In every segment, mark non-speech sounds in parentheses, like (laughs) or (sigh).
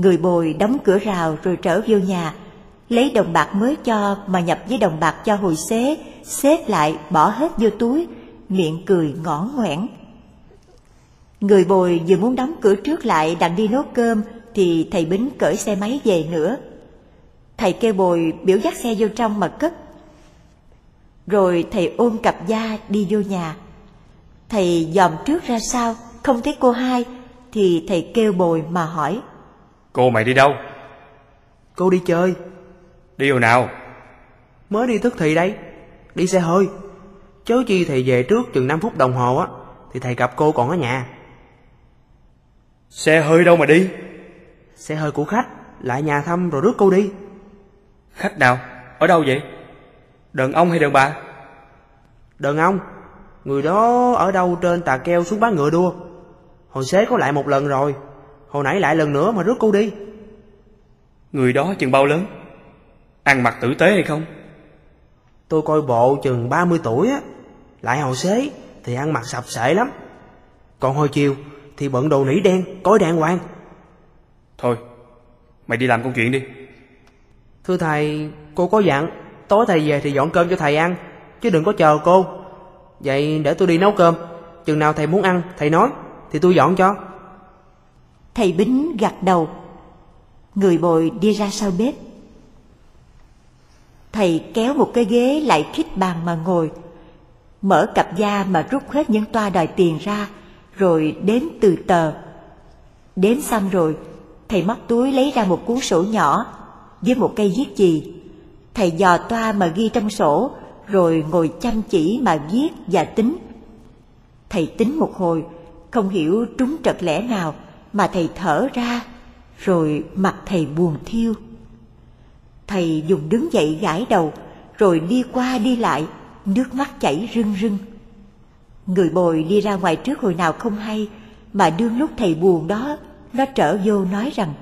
Người bồi đóng cửa rào rồi trở vô nhà, lấy đồng bạc mới cho mà nhập với đồng bạc cho hồi xế, xếp lại bỏ hết vô túi, miệng cười ngõ ngoẻn. Người bồi vừa muốn đóng cửa trước lại đặng đi nấu cơm thì thầy Bính cởi xe máy về nữa. Thầy kêu bồi biểu dắt xe vô trong mà cất. Rồi thầy ôm cặp da đi vô nhà. Thầy dòm trước ra sau, không thấy cô hai, thì thầy kêu bồi mà hỏi. Cô mày đi đâu? Cô đi chơi. Đi hồi nào? Mới đi thức thì đây, đi xe hơi. Chớ chi thầy về trước chừng 5 phút đồng hồ á, thì thầy gặp cô còn ở nhà. Xe hơi đâu mà đi? Xe hơi của khách, lại nhà thăm rồi rước cô đi. Khách nào? Ở đâu vậy? Đàn ông hay đàn bà? Đàn ông, người đó ở đâu trên tà keo xuống bán ngựa đua. Hồi xế có lại một lần rồi, hồi nãy lại lần nữa mà rước cô đi. Người đó chừng bao lớn? Ăn mặc tử tế hay không? Tôi coi bộ chừng 30 tuổi á, lại hồi xế thì ăn mặc sập sệ lắm. Còn hồi chiều thì bận đồ nỉ đen, cối đàng hoàng. Thôi, mày đi làm công chuyện đi. Thưa thầy, cô có dặn, tối thầy về thì dọn cơm cho thầy ăn, chứ đừng có chờ cô. Vậy để tôi đi nấu cơm, chừng nào thầy muốn ăn, thầy nói, thì tôi dọn cho. Thầy Bính gật đầu. Người bồi đi ra sau bếp. Thầy kéo một cái ghế lại khít bàn mà ngồi. Mở cặp da mà rút hết những toa đòi tiền ra, rồi đếm từ tờ. Đếm xong rồi, thầy móc túi lấy ra một cuốn sổ nhỏ với một cây viết chì. Thầy dò toa mà ghi trong sổ, rồi ngồi chăm chỉ mà viết và tính. Thầy tính một hồi, không hiểu trúng trật lẽ nào mà thầy thở ra, rồi mặt thầy buồn thiêu. Thầy dùng đứng dậy gãi đầu, rồi đi qua đi lại, nước mắt chảy rưng rưng. Người bồi đi ra ngoài trước hồi nào không hay, mà đương lúc thầy buồn đó, nó trở vô nói rằng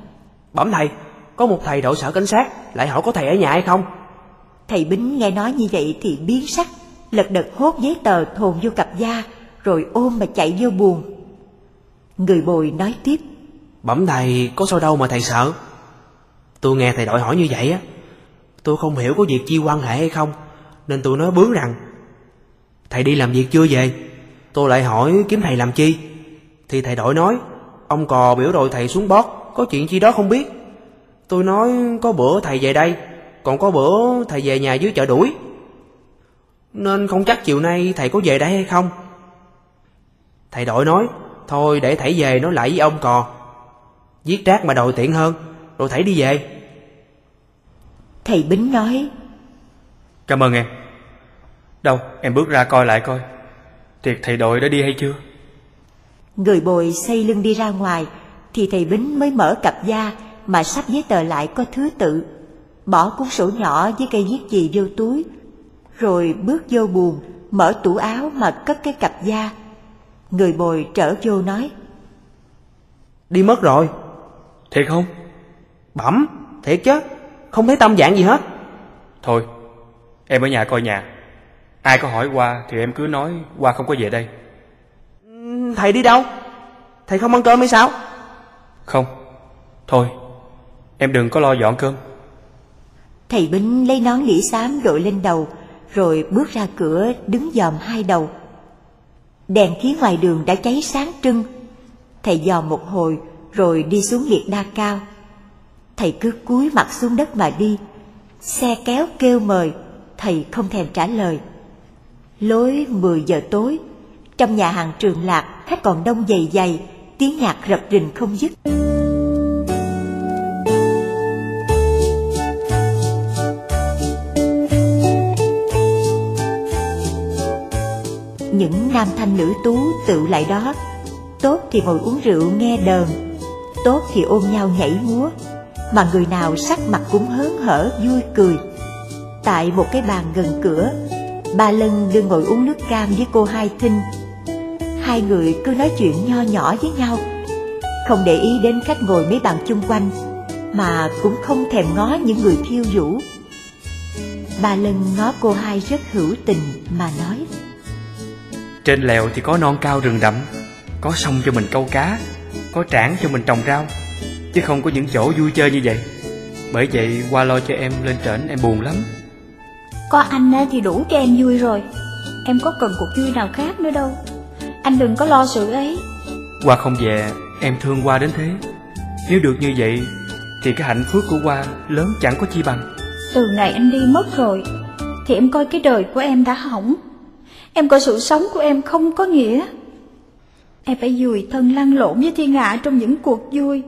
Bẩm thầy, có một thầy đội sở cảnh sát, lại hỏi có thầy ở nhà hay không? Thầy Bính nghe nói như vậy thì biến sắc, lật đật hốt giấy tờ thồn vô cặp da, rồi ôm mà chạy vô buồn. Người bồi nói tiếp Bẩm thầy, có sao đâu mà thầy sợ? Tôi nghe thầy đội hỏi như vậy á, tôi không hiểu có việc chi quan hệ hay không, nên tôi nói bướng rằng Thầy đi làm việc chưa về? Tôi lại hỏi kiếm thầy làm chi? Thì thầy đội nói, ông cò biểu đội thầy xuống bót, có chuyện chi đó không biết. Tôi nói có bữa thầy về đây, còn có bữa thầy về nhà dưới chợ đuổi. Nên không chắc chiều nay thầy có về đây hay không. Thầy đội nói, thôi để thầy về nói lại với ông cò. Giết rác mà đòi tiện hơn, rồi thầy đi về. Thầy Bính nói Cảm ơn em. Đâu, em bước ra coi lại coi. Tiệc thầy đội đã đi hay chưa? Người bồi xây lưng đi ra ngoài Thì thầy Bính mới mở cặp da Mà sắp giấy tờ lại có thứ tự Bỏ cuốn sổ nhỏ với cây viết chì vô túi Rồi bước vô buồn Mở tủ áo mà cất cái cặp da Người bồi trở vô nói Đi mất rồi. Thiệt không? Bẩm, thiệt chứ, không thấy tâm dạng gì hết. Thôi, em ở nhà coi nhà. Ai có hỏi qua thì em cứ nói qua không có về đây. Thầy đi đâu? Thầy không ăn cơm hay sao? Không. Thôi, em đừng có lo dọn cơm. Thầy Bính lấy nón lĩ xám đội lên đầu Rồi bước ra cửa đứng dòm hai đầu Đèn khí ngoài đường đã cháy sáng trưng Thầy dòm một hồi rồi đi xuống liệt đa cao. Thầy cứ cúi mặt xuống đất mà đi. Xe kéo kêu mời, Thầy không thèm trả lời. Lối 10 giờ tối, Trong nhà hàng trường lạc, Khách còn đông dày dày, Tiếng nhạc rập rình không dứt. Những nam thanh nữ tú tự lại đó. Tốt thì ngồi uống rượu nghe đờn Tốt thì ôm nhau nhảy múa. Mà người nào sắc mặt cũng hớn hở vui cười. Tại một cái bàn gần cửa Ba Lân đương ngồi uống nước cam với cô Hai Thinh. Hai người cứ nói chuyện nho nhỏ với nhau. Không để ý đến khách ngồi mấy bàn chung quanh Mà cũng không thèm ngó những người thiêu vũ Ba Lân ngó cô hai rất hữu tình mà nói Trên lèo thì có non cao rừng đậm, có sông cho mình câu cá, có trảng cho mình trồng rau. Chứ không có những chỗ vui chơi như vậy. Bởi vậy qua lo cho em lên trển em buồn lắm. Có anh thì đủ cho em vui rồi. Em có cần cuộc vui nào khác nữa đâu. Anh đừng có lo sự ấy. Qua không về em thương qua đến thế. Nếu được như vậy Thì cái hạnh phúc của qua lớn chẳng có chi bằng. Từ ngày anh đi mất rồi Thì em coi cái đời của em đã hỏng. Em coi sự sống của em không có nghĩa Em phải dùi thân lăn lộn với thiên hạ trong những cuộc vui.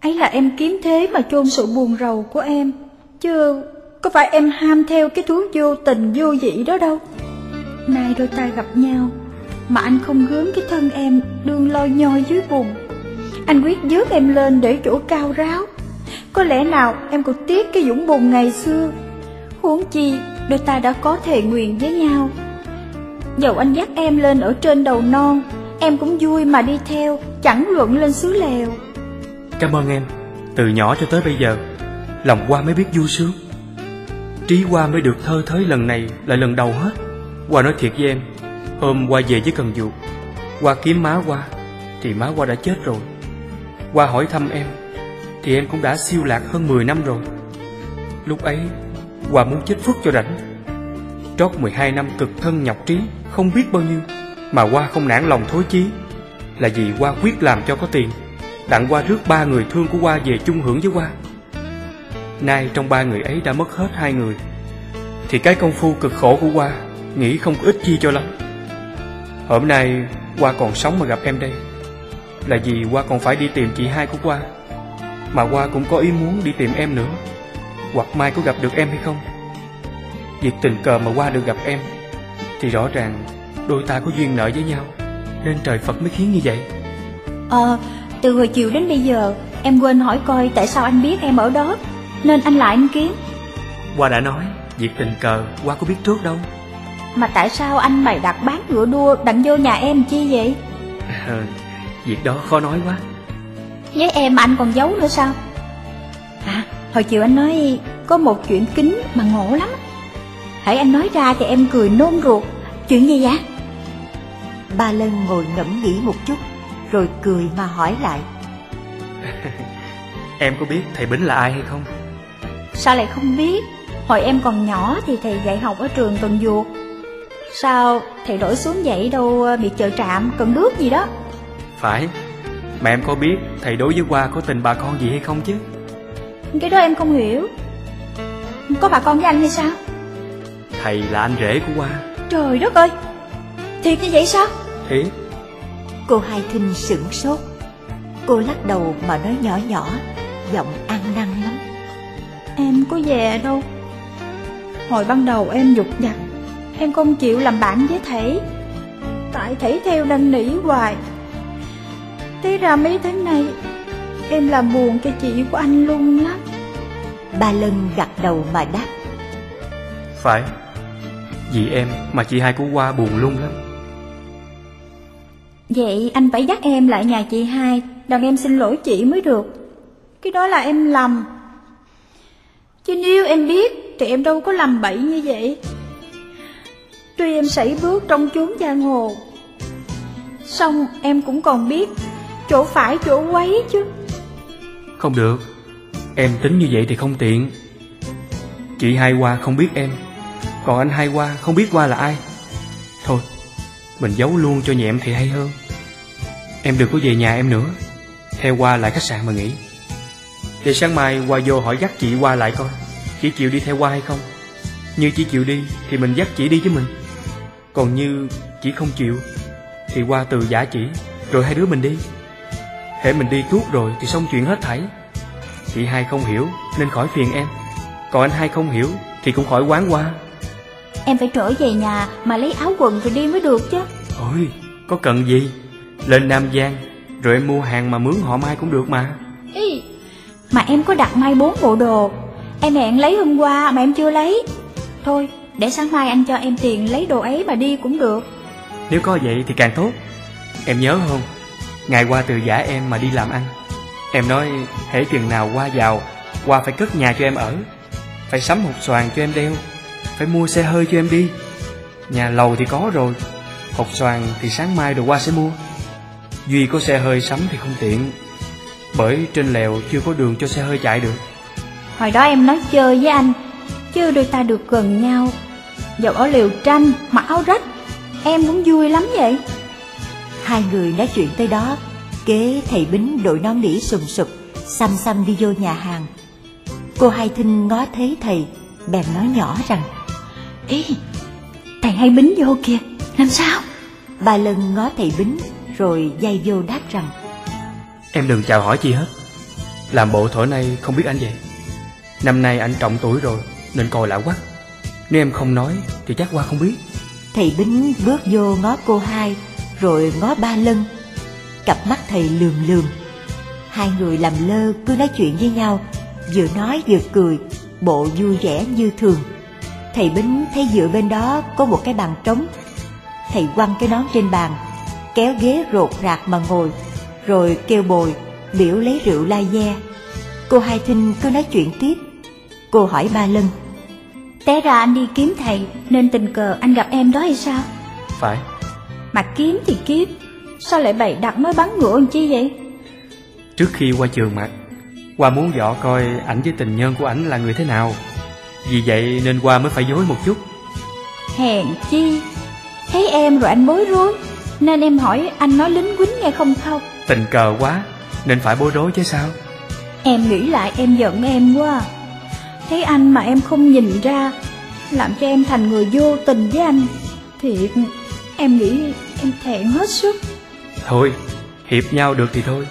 Ấy là em kiếm thế mà chôn sự buồn rầu của em. Chứ có phải em ham theo cái thú vô tình vô dị đó đâu. Nay đôi ta gặp nhau, Mà anh không gớm cái thân em đương loi nhoi dưới bùn. Anh quyết dước em lên để chỗ cao ráo. Có lẽ nào em còn tiếc cái dũng bùn ngày xưa. Huống chi đôi ta đã có thề nguyện với nhau. Dầu anh dắt em lên ở trên đầu non Em cũng vui mà đi theo, Chẳng luận lên xứ lèo. Cảm ơn em, Từ nhỏ cho tới bây giờ, Lòng qua mới biết vui sướng. Trí qua mới được thơ thới lần này là lần đầu hết. Qua nói thiệt với em, Hôm qua về với Cần Duột Qua kiếm má qua, Thì má qua đã chết rồi. Qua hỏi thăm em, Thì em cũng đã siêu lạc hơn 10 năm rồi. Lúc ấy, Qua muốn chết phước cho rảnh. Trót 12 năm cực thân nhọc trí, Không biết bao nhiêu. Mà Qua không nản lòng thối chí. Là vì Qua quyết làm cho có tiền Đặng Qua rước ba người thương của Qua về chung hưởng với Qua Nay trong ba người ấy đã mất hết hai người, Thì cái công phu cực khổ của Qua Nghĩ không có ích chi cho lắm. Hôm nay Qua còn sống mà gặp em đây, Là vì Qua còn phải đi tìm chị hai của Qua Mà Qua cũng có ý muốn đi tìm em nữa. Hoặc mai có gặp được em hay không? Việc tình cờ mà Qua được gặp em Thì rõ ràng đôi ta có duyên nợ với nhau Nên trời Phật mới khiến như vậy. Ờ, từ hồi chiều đến bây giờ Em quên hỏi coi tại sao anh biết em ở đó Nên anh lại anh kiếm Qua đã nói Việc tình cờ Qua có biết trước đâu. Mà tại sao anh bày đặt bán ngựa đua đặng vô nhà em chi vậy? Ờ, Việc đó khó nói quá. Với em mà anh còn giấu nữa sao? À hồi chiều anh nói Có một chuyện kính mà ngộ lắm. Hãy anh nói ra thì em cười nôn ruột. Chuyện gì vậy Ba Lân ngồi ngẫm nghĩ một chút Rồi cười mà hỏi lại. (laughs) Em có biết thầy Bính là ai hay không? Sao lại không biết? Hồi em còn nhỏ thì thầy dạy học ở trường Cần Duột. Sao thầy đổi xuống dạy đâu bị chợ trạm cần nước gì đó? Phải Mà em có biết thầy đối với Qua có tình bà con gì hay không chứ? Cái đó em không hiểu. Có bà con với anh hay sao? Thầy là anh rể của Qua Trời đất ơi! Thiệt như vậy sao Thiệt Cô Hai Thinh sửng sốt. Cô lắc đầu mà nói nhỏ nhỏ Giọng ăn năn lắm. Em có về đâu. Hồi ban đầu em dục dặt Em không chịu làm bạn với thầy Tại thầy theo năn nỉ hoài. Thế ra mấy tháng nay Em làm buồn cho chị của anh luôn lắm. Ba Lân gật đầu mà đáp. Phải. Vì em mà chị hai của Qua buồn lung lắm Vậy anh phải dắt em lại nhà chị hai, Đàn em xin lỗi chị mới được. Cái đó là em lầm. Chứ nếu em biết Thì em đâu có làm bậy như vậy. Tuy em sảy bước trong chốn giang hồ Xong em cũng còn biết Chỗ phải chỗ quấy chứ. Không được. Em tính như vậy thì không tiện. Chị hai Qua không biết em, Còn anh hai Qua không biết Qua là ai. Thôi mình giấu luôn cho nhẹm thì hay hơn. Em đừng có về nhà em nữa. Theo Qua lại khách sạn mà nghỉ. Để sáng mai Qua vô hỏi dắt chị Qua lại coi, Chị chịu đi theo Qua hay không? Như chị chịu đi Thì mình dắt chị đi với mình. Còn như chị không chịu Thì Qua từ giả chỉ, Rồi hai đứa mình đi. Hễ mình đi tuốt rồi thì xong chuyện hết thảy. Chị hai không hiểu nên khỏi phiền em. Còn anh hai không hiểu thì cũng khỏi quán qua Em phải trở về nhà mà lấy áo quần rồi đi mới được chứ. Ôi có cần gì? Lên Nam Giang Rồi em mua hàng mà mướn họ mai cũng được mà. Ý, Mà em có đặt may bốn bộ đồ. Em hẹn lấy hôm qua mà em chưa lấy. Thôi để sáng mai anh cho em tiền lấy đồ ấy mà đi cũng được. Nếu có vậy thì càng tốt. Em nhớ không? Ngày qua từ giả em mà đi làm ăn. Em nói hễ chừng nào qua giàu Qua phải cất nhà cho em ở Phải sắm hột xoàn cho em đeo phải mua xe hơi cho em đi. Nhà lầu thì có rồi Hột xoàn thì sáng mai rồi qua sẽ mua. Duy có xe hơi sắm thì không tiện Bởi trên lèo chưa có đường cho xe hơi chạy được. Hồi đó em nói chơi với anh Chứ đôi ta được gần nhau. Dạo ở liều tranh, mặc áo rách Em cũng vui lắm vậy. Hai người nói chuyện tới đó, kế thầy Bính đội nón nỉ sùng sục, xăm xăm đi vô nhà hàng. Cô Hai Thinh ngó thấy thầy, bèn nói nhỏ rằng, Ý, thầy hay bính vô kìa, làm sao? ba lần ngó thầy Bính, rồi dây vô đáp rằng, Em đừng chào hỏi chi hết Làm bộ thổi nay không biết anh vậy Năm nay anh trọng tuổi rồi Nên coi lạ quá Nếu em không nói thì chắc qua không biết thầy Bính bước vô ngó cô hai, rồi ngó ba lân. Cặp mắt thầy lườm lườm. Hai người làm lơ cứ nói chuyện với nhau, vừa nói vừa cười, bộ vui vẻ như thường. Thầy Bính thấy dựa bên đó có một cái bàn trống. Thầy quăng cái nón trên bàn, kéo ghế rột rạc mà ngồi, rồi kêu bồi, biểu lấy rượu la ve. Cô Hai Thinh cứ nói chuyện tiếp. Cô hỏi ba Lân, Té ra anh đi kiếm thầy Nên tình cờ anh gặp em đó hay sao Phải Mà kiếm thì kiếm Sao lại bày đặt mới bắn ngựa làm chi vậy Trước khi qua trường mặt Qua muốn dọ coi ảnh với tình nhân của ảnh là người thế nào. Vì vậy nên qua mới phải dối một chút. Hèn chi? Thấy em rồi anh bối rối Nên em hỏi anh nói lính quýnh nghe không không Tình cờ quá Nên phải bối rối chứ sao? Em nghĩ lại em giận em quá. Thấy anh mà em không nhìn ra Làm cho em thành người vô tình với anh. Thiệt Em nghĩ em thẹn hết sức. Thôi Hiệp nhau được thì thôi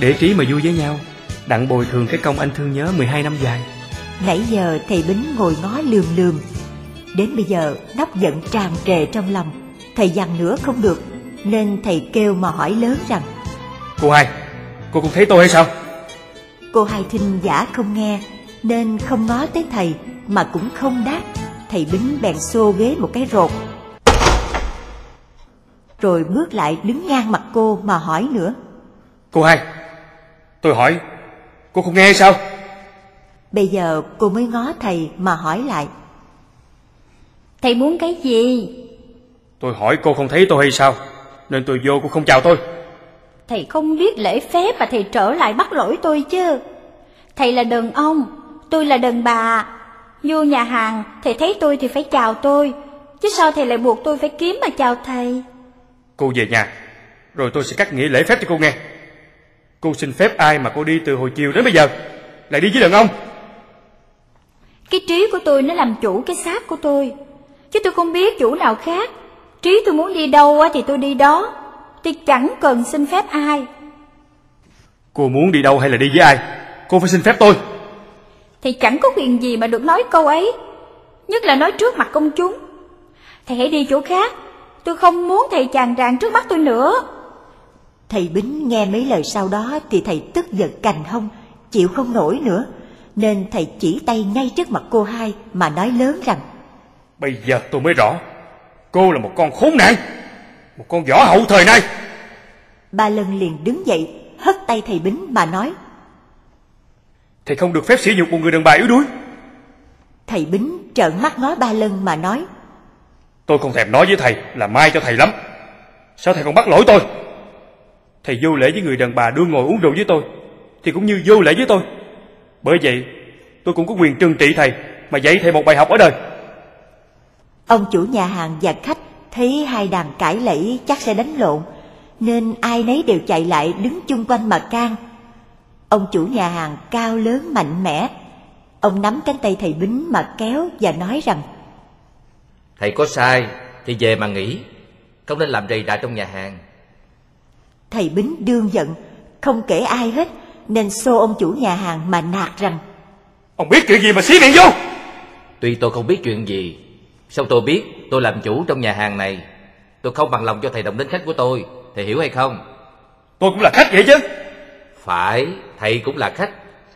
Để trí mà vui với nhau Đặng bồi thường cái công anh thương nhớ 12 năm dài. Nãy giờ thầy Bính ngồi ngó lườm lườm. Đến bây giờ nắp giận tràn trề trong lòng. Thầy dằn nữa không được Nên thầy kêu mà hỏi lớn rằng Cô hai Cô cũng thấy tôi hay sao? Cô Hai Thinh giả không nghe Nên không ngó tới thầy Mà cũng không đáp. Thầy Bính bèn xô ghế một cái rột. Rồi bước lại đứng ngang mặt cô mà hỏi nữa. Cô hai Tôi hỏi Cô không nghe hay sao? Bây giờ cô mới ngó thầy mà hỏi lại. Thầy muốn cái gì? Tôi hỏi cô không thấy tôi hay sao? Nên tôi vô cô không chào tôi. Thầy không biết lễ phép mà thầy trở lại bắt lỗi tôi chứ. Thầy là đàn ông Tôi là đàn bà. Vô nhà hàng Thầy thấy tôi thì phải chào tôi. Chứ sao thầy lại buộc tôi phải kiếm mà chào thầy? Cô về nhà Rồi tôi sẽ cắt nghĩa lễ phép cho cô nghe Cô xin phép ai mà cô đi từ hồi chiều đến bây giờ? Lại đi với đàn ông. Cái trí của tôi nó làm chủ cái xác của tôi. Chứ tôi không biết chủ nào khác. Trí tôi muốn đi đâu á thì tôi đi đó. Tôi chẳng cần xin phép ai. Cô muốn đi đâu hay là đi với ai? Cô phải xin phép tôi. Thầy chẳng có quyền gì mà được nói câu ấy. Nhất là nói trước mặt công chúng. Thầy hãy đi chỗ khác. Tôi không muốn thầy chàng ràng trước mắt tôi nữa Thầy Bính nghe mấy lời sau đó Thì thầy tức giận cành hông Chịu không nổi nữa. Nên thầy chỉ tay ngay trước mặt cô hai Mà nói lớn rằng Bây giờ tôi mới rõ Cô là một con khốn nạn Một con võ hậu thời nay. Ba Lân liền đứng dậy Hất tay thầy Bính mà nói Thầy không được phép sỉ nhục một người đàn bà yếu đuối. Thầy Bính trợn mắt ngó ba Lân mà nói Tôi không thèm nói với thầy là mai cho thầy lắm. Sao thầy còn bắt lỗi tôi Thầy vô lễ với người đàn bà đương ngồi uống rượu với tôi Thì cũng như vô lễ với tôi. Bởi vậy tôi cũng có quyền trừng trị thầy Mà dạy thầy một bài học ở đời. Ông chủ nhà hàng và khách thấy hai đàn cãi lẫy chắc sẽ đánh lộn Nên ai nấy đều chạy lại đứng chung quanh mà can. Ông chủ nhà hàng cao lớn mạnh mẽ. Ông nắm cánh tay thầy Bính mà kéo và nói rằng Thầy có sai thì về mà nghỉ Không nên làm rầy rà trong nhà hàng Thầy Bính đương giận Không kể ai hết Nên xô ông chủ nhà hàng mà nạt rằng. Ông biết chuyện gì mà xí miệng vô? Tuy tôi không biết chuyện gì Sao tôi biết tôi làm chủ trong nhà hàng này? Tôi không bằng lòng cho thầy động đến khách của tôi Thầy hiểu hay không? Tôi cũng là khách vậy chứ. Phải thầy cũng là khách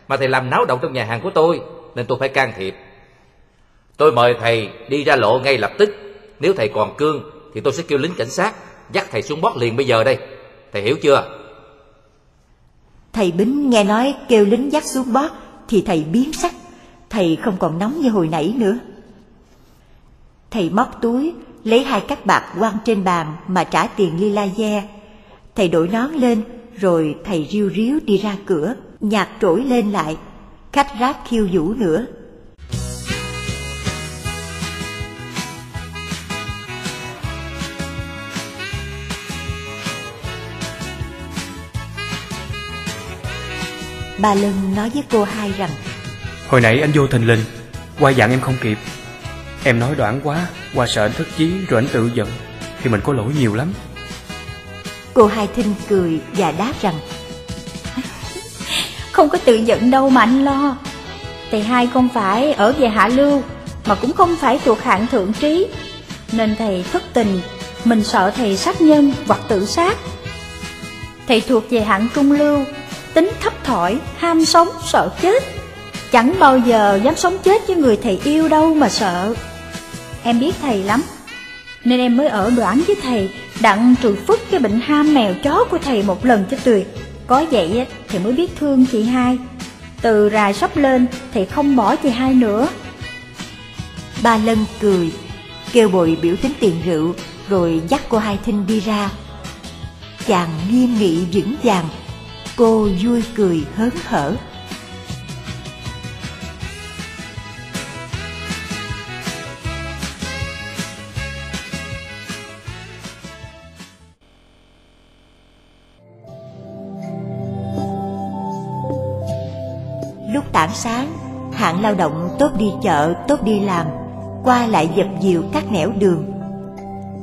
Mà thầy làm náo động trong nhà hàng của tôi Nên tôi phải can thiệp. Tôi mời thầy đi ra lộ ngay lập tức Nếu thầy còn cương Thì tôi sẽ kêu lính cảnh sát Dắt thầy xuống bót liền bây giờ đây Thầy hiểu chưa? Thầy Bính nghe nói kêu lính dắt xuống bót Thì thầy biến sắc. Thầy không còn nóng như hồi nãy nữa. Thầy móc túi Lấy hai cắt bạc quăng trên bàn Mà trả tiền ly la ve Thầy đội nón lên rồi thầy riu riu đi ra cửa, nhạc trỗi lên lại, khách ráp khiêu vũ nữa. Ba Lân nói với cô hai rằng Hồi nãy anh vô thình lình Qua dặn em không kịp. Em nói đoạn quá Qua sợ anh thất chí rồi anh tự giận Thì mình có lỗi nhiều lắm. Cô hai thinh cười và đáp rằng Không có tự giận đâu mà anh lo. Thầy hai không phải ở về hạ lưu Mà cũng không phải thuộc hạng thượng trí. Nên thầy thất tình Mình sợ thầy sát nhân hoặc tự sát. Thầy thuộc về hạng trung lưu Tính thấp thỏi, ham sống, sợ chết. Chẳng bao giờ dám sống chết với người thầy yêu đâu mà sợ. Em biết thầy lắm Nên em mới ở đoạn với thầy Đặng trừ phức cái bệnh ham mèo chó của thầy một lần cho tuyệt Có vậy thì mới biết thương chị hai. Từ rài sắp lên thì không bỏ chị hai nữa. Ba Lân cười Kêu bội biểu tính tiền rượu Rồi dắt cô hai thinh đi ra. Chàng nghiêm nghị vững vàng Cô vui cười hớn hở Lúc tảng sáng, hạng lao động tốt đi chợ, tốt đi làm, qua lại dập dìu các nẻo đường.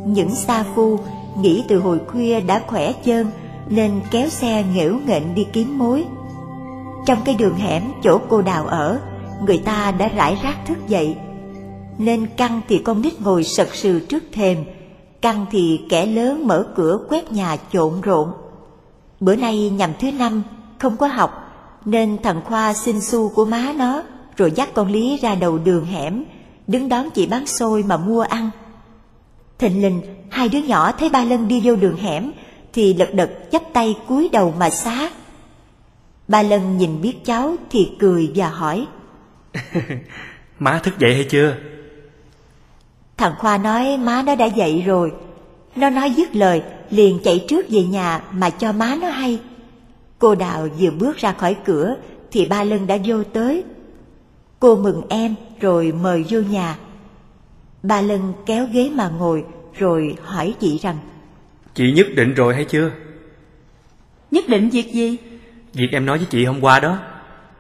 Những sa phu nghĩ từ hồi khuya đã khỏe chân nên kéo xe nghễu nghệnh đi kiếm mối. Trong cái đường hẻm chỗ cô đào ở, người ta đã rải rác thức dậy. Nên căng thì con nít ngồi sật sừ trước thềm, căng thì kẻ lớn mở cửa quét nhà trộn rộn. Bữa nay nhằm thứ năm, không có học, nên thằng Khoa xin xu của má nó, rồi dắt con Lý ra đầu đường hẻm, đứng đón chị bán xôi mà mua ăn. Thình lình, hai đứa nhỏ thấy ba Lân đi vô đường hẻm, thì lật đật chắp tay cúi đầu mà xá. Ba Lân nhìn biết cháu thì cười và hỏi. (laughs) Má thức dậy hay chưa? Thằng Khoa nói má nó đã dậy rồi. Nó nói dứt lời, liền chạy trước về nhà mà cho má nó hay. Cô Đào vừa bước ra khỏi cửa thì ba Lân đã vô tới. Cô mừng em rồi mời vô nhà. Ba Lân kéo ghế mà ngồi rồi hỏi chị rằng Chị nhất định rồi hay chưa? Nhất định việc gì? Việc em nói với chị hôm qua đó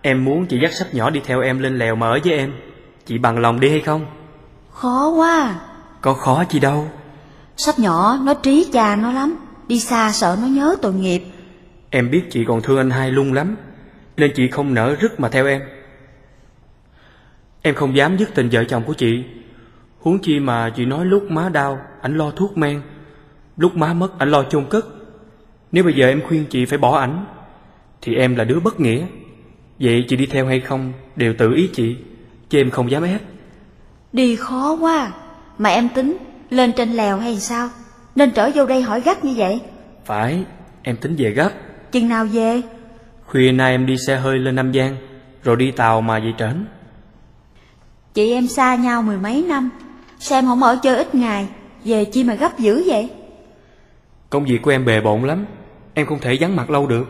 Em muốn chị dắt sắp nhỏ đi theo em lên lèo mà ở với em Chị bằng lòng đi hay không? Khó quá. Có khó gì đâu Sắp nhỏ nó trí cha nó lắm Đi xa sợ nó nhớ tội nghiệp Em biết chị còn thương anh hai lung lắm Nên chị không nỡ rứt mà theo em Em không dám dứt tình vợ chồng của chị Huống chi mà chị nói lúc má đau Ảnh lo thuốc men Lúc má mất ảnh lo chôn cất. Nếu bây giờ em khuyên chị phải bỏ ảnh Thì em là đứa bất nghĩa. Vậy chị đi theo hay không Đều tự ý chị Chứ em không dám ép. Đi khó quá. Mà em tính lên trên lèo hay sao? Nên trở vô đây hỏi gấp như vậy. Phải Em tính về gấp. Chừng nào về? Khuya nay em đi xe hơi lên Nam Giang Rồi đi tàu mà về trển. Chị em xa nhau mười mấy năm Sao em không ở chơi ít ngày Về chi mà gấp dữ vậy Công việc của em bề bộn lắm. Em không thể vắng mặt lâu được.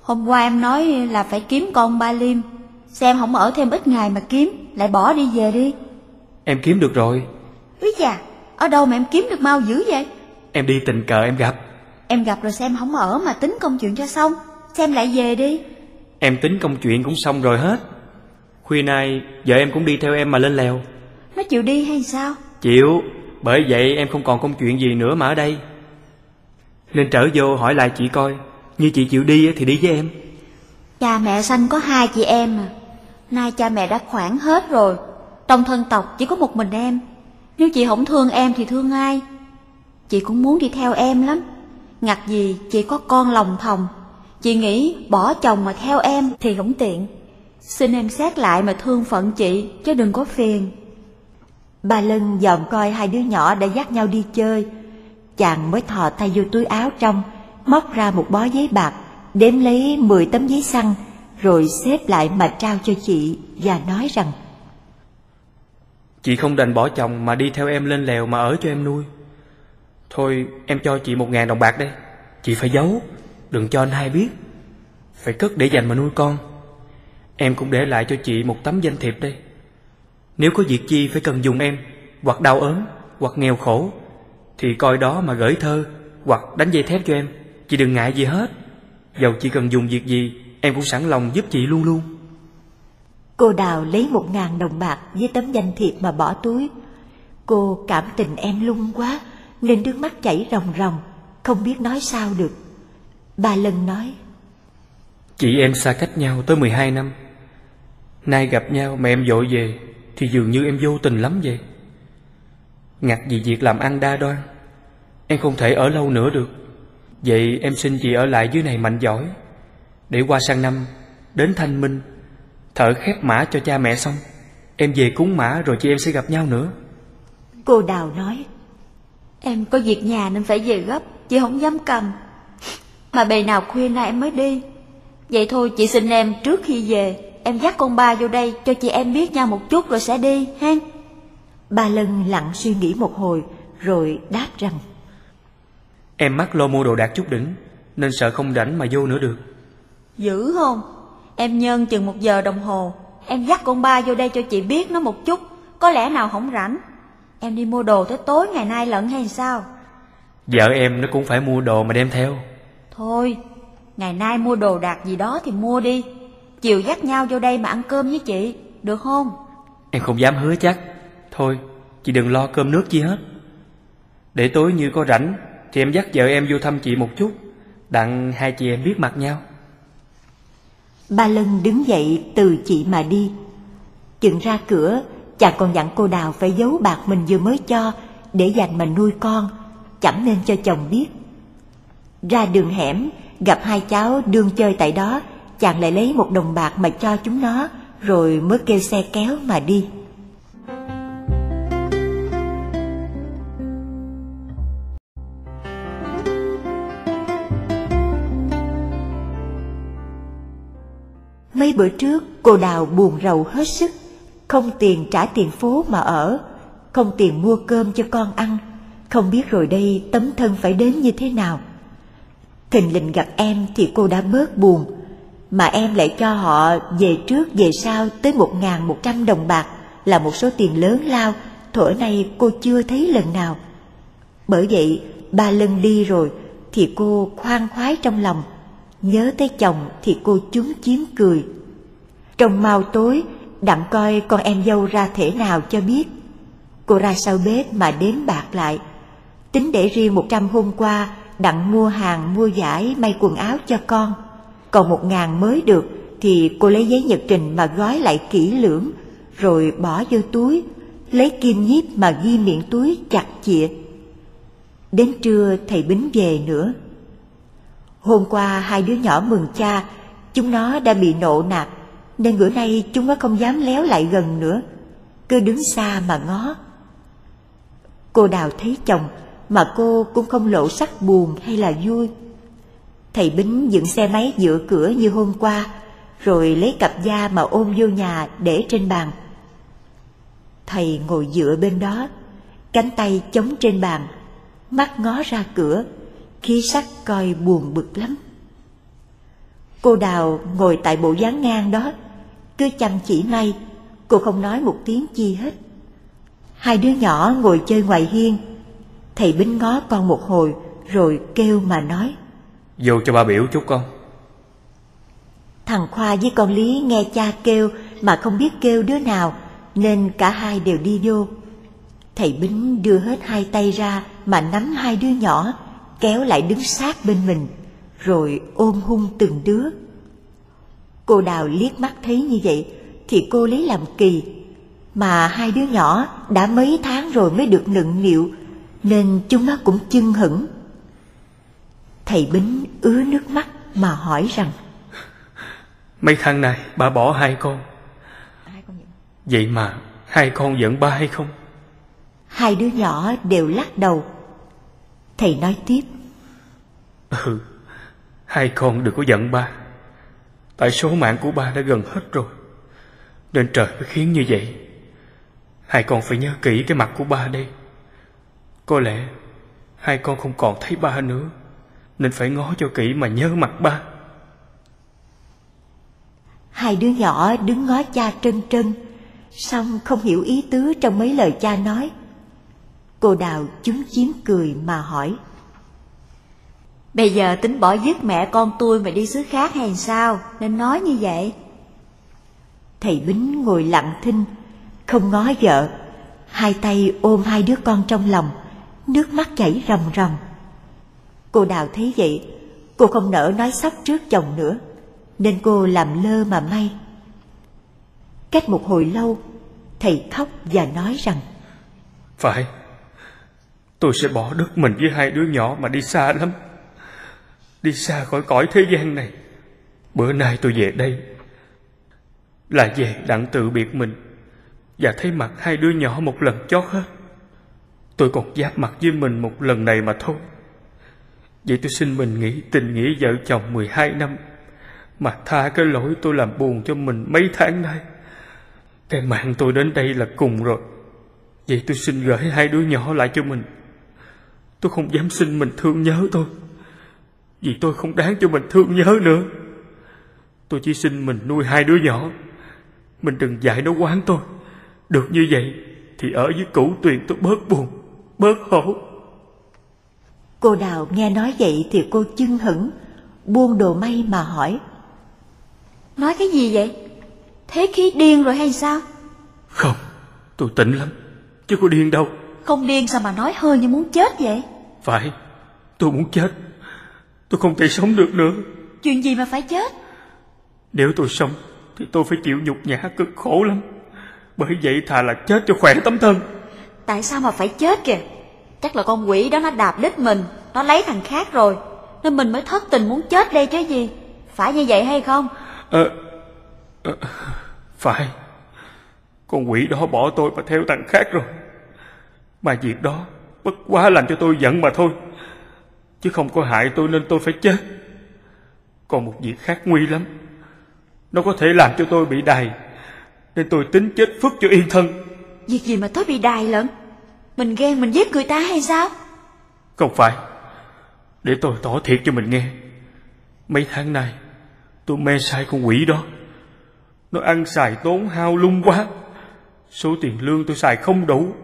Hôm qua em nói là phải kiếm con ba Liêm. Xem không ở thêm ít ngày mà kiếm Lại bỏ đi về đi. Em kiếm được rồi. Úi già Ở đâu mà em kiếm được mau dữ vậy? Em đi tình cờ em gặp. Em gặp rồi xem không ở mà tính công chuyện cho xong. Xem lại về đi. Em tính công chuyện cũng xong rồi hết. Khuya nay vợ em cũng đi theo em mà lên lèo. Nó chịu đi hay sao? Chịu Bởi vậy em không còn công chuyện gì nữa mà ở đây nên trở vô hỏi lại chị coi, Như chị chịu đi thì đi với em. Cha mẹ sanh có hai chị em à Nay cha mẹ đã khoảng hết rồi, Trong thân tộc chỉ có một mình em. Nếu chị không thương em thì thương ai? Chị cũng muốn đi theo em lắm. Ngặt gì chị có con lòng thòng. Chị nghĩ bỏ chồng mà theo em thì không tiện. Xin em xét lại mà thương phận chị, Chứ đừng có phiền. Bà Lân dòm coi hai đứa nhỏ đã dắt nhau đi chơi Chàng mới thò tay vô túi áo trong, Móc ra một bó giấy bạc, Đếm lấy 10 tấm giấy xăng, Rồi xếp lại mà trao cho chị Và nói rằng, Chị không đành bỏ chồng mà đi theo em lên lèo mà ở cho em nuôi. Thôi, em cho chị một ngàn đồng bạc đây. Chị phải giấu, Đừng cho anh hai biết. Phải cất để dành mà nuôi con. Em cũng để lại cho chị một tấm danh thiệp đây. Nếu có việc chi phải cần dùng em, Hoặc đau ốm, Hoặc nghèo khổ. Thì coi đó mà gửi thơ Hoặc đánh dây thép cho em. Chị đừng ngại gì hết. Dầu chỉ cần dùng việc gì Em cũng sẵn lòng giúp chị luôn luôn. Cô Đào lấy một ngàn đồng bạc với tấm danh thiệp mà bỏ túi. Cô cảm tình em lung quá, nên nước mắt chảy ròng ròng, không biết nói sao được. Ba lần nói, Chị em xa cách nhau tới 12 năm. Nay gặp nhau mà em dội về Thì dường như em vô tình lắm vậy Ngặt vì việc làm ăn đa đoan Em không thể ở lâu nữa được Vậy em xin chị ở lại dưới này mạnh giỏi Để qua sang năm Đến thanh minh Thở khép mã cho cha mẹ xong Em về cúng mã rồi chị em sẽ gặp nhau nữa cô Đào nói, Em có việc nhà nên phải về gấp, chị không dám cầm. Mà bề nào khuya nay em mới đi. Vậy thôi chị xin em trước khi về, em dắt con ba vô đây cho chị em biết nhau một chút rồi sẽ đi, hen ba lần lặng suy nghĩ một hồi, rồi đáp rằng, Em mắc lo mua đồ đạc chút đỉnh Nên sợ không rảnh mà vô nữa được Dữ không? Em nhân chừng một giờ đồng hồ, em dắt con ba vô đây cho chị biết nó một chút, có lẽ nào không rảnh. Em đi mua đồ tới tối ngày nay lận hay sao? Vợ em nó cũng phải mua đồ mà đem theo Thôi, ngày nay mua đồ đạc gì đó thì mua đi. Chiều dắt nhau vô đây mà ăn cơm với chị, được không? Em không dám hứa chắc Thôi chị đừng lo cơm nước chi hết Để tối như có rảnh Thì em dắt vợ em vô thăm chị một chút Đặng hai chị em biết mặt nhau ba Lân đứng dậy từ chị mà đi. Chừng ra cửa, chàng còn dặn cô Đào phải giấu bạc mình vừa mới cho để dành mà nuôi con, chẳng nên cho chồng biết. Ra đường hẻm, gặp hai cháu đương chơi tại đó, chàng lại lấy một đồng bạc mà cho chúng nó, rồi mới kêu xe kéo mà đi. Mấy bữa trước cô Đào buồn rầu hết sức, không tiền trả tiền phố mà ở, không tiền mua cơm cho con ăn, không biết rồi đây tấm thân phải đến như thế nào. Thình lình gặp em thì cô đã bớt buồn, mà em lại cho họ về trước về sau tới một ngàn một trăm đồng bạc là một số tiền lớn lao, thuở nay cô chưa thấy lần nào. Bởi vậy, ba lần đi rồi thì cô khoan khoái trong lòng, nhớ tới chồng thì cô chúng chiếm cười. Trong mau tối, đặng coi con em dâu ra thể nào cho biết. Cô ra sau bếp mà đếm bạc lại. Tính để riêng một trăm hôm qua, đặng mua hàng, mua giải, may quần áo cho con. Còn một ngàn mới được, thì cô lấy giấy nhật trình mà gói lại kỹ lưỡng, rồi bỏ vô túi, lấy kim nhíp mà ghi miệng túi chặt chịa. Đến trưa thầy Bính về nữa. Hôm qua hai đứa nhỏ mừng cha, chúng nó đã bị nộ nạt, nên bữa nay chúng nó không dám léo lại gần nữa, cứ đứng xa mà ngó. Cô Đào thấy chồng mà cô cũng không lộ sắc buồn hay là vui. Thầy Bính dựng xe máy giữa cửa như hôm qua, rồi lấy cặp da mà ôm vô nhà để trên bàn. Thầy ngồi dựa bên đó, cánh tay chống trên bàn, mắt ngó ra cửa, khí sắc coi buồn bực lắm. Cô Đào ngồi tại bộ dáng ngang đó, cứ chăm chỉ may, cô không nói một tiếng chi hết. Hai đứa nhỏ ngồi chơi ngoài hiên, thầy Bính ngó con một hồi rồi kêu mà nói. Vô cho ba biểu chút con Thằng Khoa với con Lý nghe cha kêu mà không biết kêu đứa nào nên cả hai đều đi vô. Thầy Bính đưa hết hai tay ra mà nắm hai đứa nhỏ kéo lại đứng sát bên mình rồi ôm hung từng đứa. Cô Đào liếc mắt thấy như vậy thì cô lấy làm kỳ mà hai đứa nhỏ đã mấy tháng rồi mới được nựng nịu nên chúng nó cũng chưng hững. Thầy Bính ứa nước mắt mà hỏi rằng Mấy tháng này ba bỏ hai con Vậy mà hai con giận ba hay không hai đứa nhỏ đều lắc đầu. Thầy nói tiếp, Ừ Hai con đừng có giận ba. Tại số mạng của ba đã gần hết rồi. Nên trời mới khiến như vậy. Hai con phải nhớ kỹ cái mặt của ba đây. Có lẽ Hai con không còn thấy ba nữa Nên phải ngó cho kỹ mà nhớ mặt ba. Hai đứa nhỏ đứng ngó cha trân trân Xong không hiểu ý tứ trong mấy lời cha nói Cô Đào chúng chiếm cười mà hỏi. Bây giờ tính bỏ dứt mẹ con tôi mà đi xứ khác hay sao? Nên nói như vậy. Thầy Bính ngồi lặng thinh, Không ngó vợ. Hai tay ôm hai đứa con trong lòng, Nước mắt chảy ròng ròng. Cô Đào thấy vậy, Cô không nỡ nói sắp trước chồng nữa, Nên cô làm lơ mà may. Cách một hồi lâu, Thầy khóc và nói rằng, Phải. Tôi sẽ bỏ đất mình với hai đứa nhỏ mà đi xa lắm. Đi xa khỏi cõi thế gian này. Bữa nay tôi về đây Là về đặng tự biệt mình Và thấy mặt hai đứa nhỏ một lần chót hết. Tôi còn giáp mặt với mình một lần này mà thôi. Vậy tôi xin mình nghĩ tình nghĩa vợ chồng 12 năm Mà tha cái lỗi tôi làm buồn cho mình mấy tháng nay. Cái mạng tôi đến đây là cùng rồi. Vậy tôi xin gửi hai đứa nhỏ lại cho mình. Tôi không dám xin mình thương nhớ tôi. Vì tôi không đáng cho mình thương nhớ nữa. Tôi chỉ xin mình nuôi hai đứa nhỏ. Mình đừng dạy nó quán tôi. Được như vậy Thì ở với cửu tuyền tôi bớt buồn Bớt khổ Cô Đào nghe nói vậy thì cô chưng hững Buông đồ may mà hỏi. Nói cái gì vậy? Thế khí điên rồi hay sao? Không tôi tỉnh lắm Chứ có điên đâu Không điên sao mà nói hơi như muốn chết vậy? Phải tôi muốn chết. Tôi không thể sống được nữa. Chuyện gì mà phải chết? Nếu tôi sống Thì tôi phải chịu nhục nhã cực khổ lắm. Bởi vậy thà là chết cho khỏe tấm thân. Tại sao mà phải chết kìa? Chắc là con quỷ đó nó đạp đít mình Nó lấy thằng khác rồi. Nên mình mới thất tình muốn chết đây chứ gì? Phải như vậy hay không? Ờ à, à, Phải. Con quỷ đó bỏ tôi và theo thằng khác rồi Mà việc đó Bất quá làm cho tôi giận mà thôi. Chứ không có hại tôi nên tôi phải chết. Còn một việc khác nguy lắm. Nó có thể làm cho tôi bị đày Nên tôi tính chết phức cho yên thân. Việc gì mà tôi bị đài lận? Mình ghen mình giết người ta hay sao? Không phải. Để tôi tỏ thiệt cho mình nghe. Mấy tháng nay Tôi mê sai con quỷ đó. Nó ăn xài tốn hao lung quá. Số tiền lương tôi xài không đủ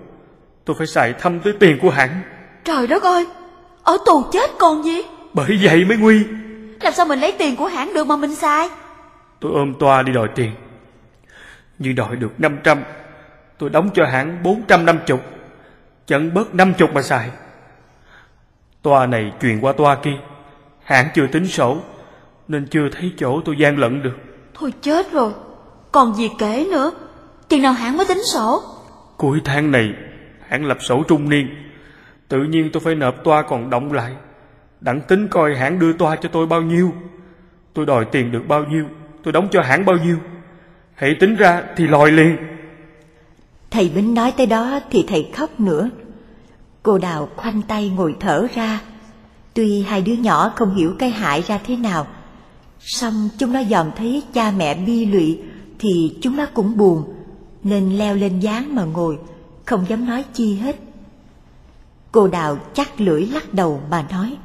Tôi phải xài thăm tới tiền của hãng. Trời đất ơi! Ở tù chết còn gì? Bởi vậy mới nguy. Làm sao mình lấy tiền của hãng được mà mình xài? Tôi ôm toa đi đòi tiền. Như đòi được 500 Tôi đóng cho hãng 450 Chẳng bớt 50 mà xài. Toa này truyền qua toa kia. Hãng chưa tính sổ Nên chưa thấy chỗ tôi gian lận được. Thôi chết rồi. Còn gì kể nữa. Chừng nào hãng mới tính sổ? Cuối tháng này hãng lập sổ trung niên. Tự nhiên tôi phải nộp toa còn động lại. Đặng tính coi hãng đưa toa cho tôi bao nhiêu. Tôi đòi tiền được bao nhiêu. Tôi đóng cho hãng bao nhiêu. Hãy tính ra thì lòi liền. Thầy Bính nói tới đó thì thầy khóc nữa. Cô Đào khoanh tay ngồi thở ra. Tuy hai đứa nhỏ không hiểu cái hại ra thế nào, song chúng nó dòm thấy cha mẹ bi lụy Thì chúng nó cũng buồn, Nên leo lên dáng mà ngồi. Không dám nói chi hết. Cô Đào chắc lưỡi lắc đầu mà nói.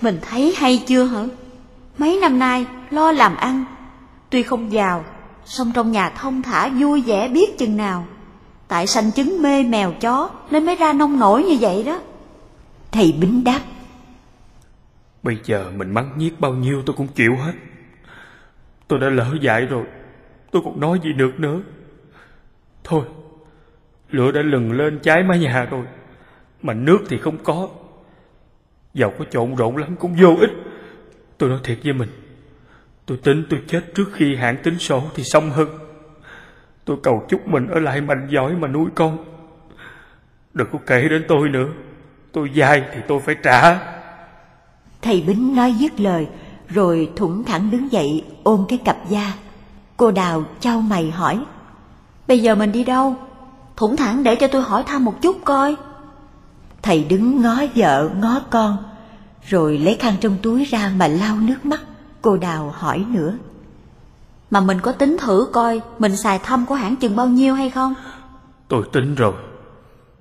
Mình thấy hay chưa hả? Mấy năm nay lo làm ăn. Tuy không giàu song trong nhà thông thả vui vẻ biết chừng nào. Tại sanh chứng mê mèo chó Nên mới ra nông nổi như vậy đó. Thầy Bính đáp. Bây giờ mình mắng nhiếc bao nhiêu tôi cũng chịu hết. Tôi đã lỡ dại rồi Tôi còn nói gì được nữa Thôi, Lửa đã lừng lên cháy mái nhà rồi, Mà nước thì không có. Dầu có trộn rộn lắm cũng vô ích. Tôi nói thiệt với mình, Tôi tính tôi chết trước khi hãng tính sổ thì xong hơn. Tôi cầu chúc mình ở lại mạnh giỏi mà nuôi con. Đừng có kể đến tôi nữa, Tôi dai thì tôi phải trả. Thầy Bính nói dứt lời, Rồi thủng thẳng đứng dậy ôm cái cặp da. Cô Đào trao mày hỏi Bây giờ mình đi đâu? Thủng thẳng để cho tôi hỏi thăm một chút coi. Thầy đứng ngó vợ ngó con Rồi lấy khăn trong túi ra mà lau nước mắt. Cô Đào hỏi nữa. Mà mình có tính thử coi Mình xài thăm của hãng chừng bao nhiêu hay không? Tôi tính rồi.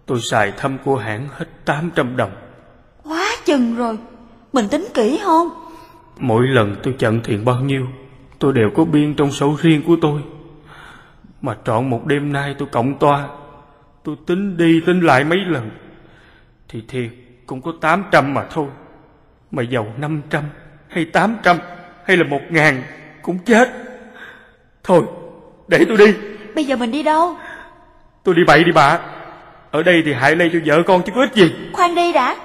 Tôi xài thăm của hãng hết 800 đồng. Quá chừng rồi. Mình tính kỹ không? Mỗi lần tôi chận thiện bao nhiêu Tôi đều có biên trong sổ riêng của tôi Mà trọn một đêm nay tôi cộng toa Tôi tính đi tính lại mấy lần. Thì thiệt cũng có 800 mà thôi. Mà giàu 500 hay 800 hay là 1 ngàn cũng chết. Thôi để tôi đi. Bây giờ mình đi đâu? Tôi đi bậy đi bà Ở đây thì hại lây cho vợ con chứ có ích gì. Khoan đi đã.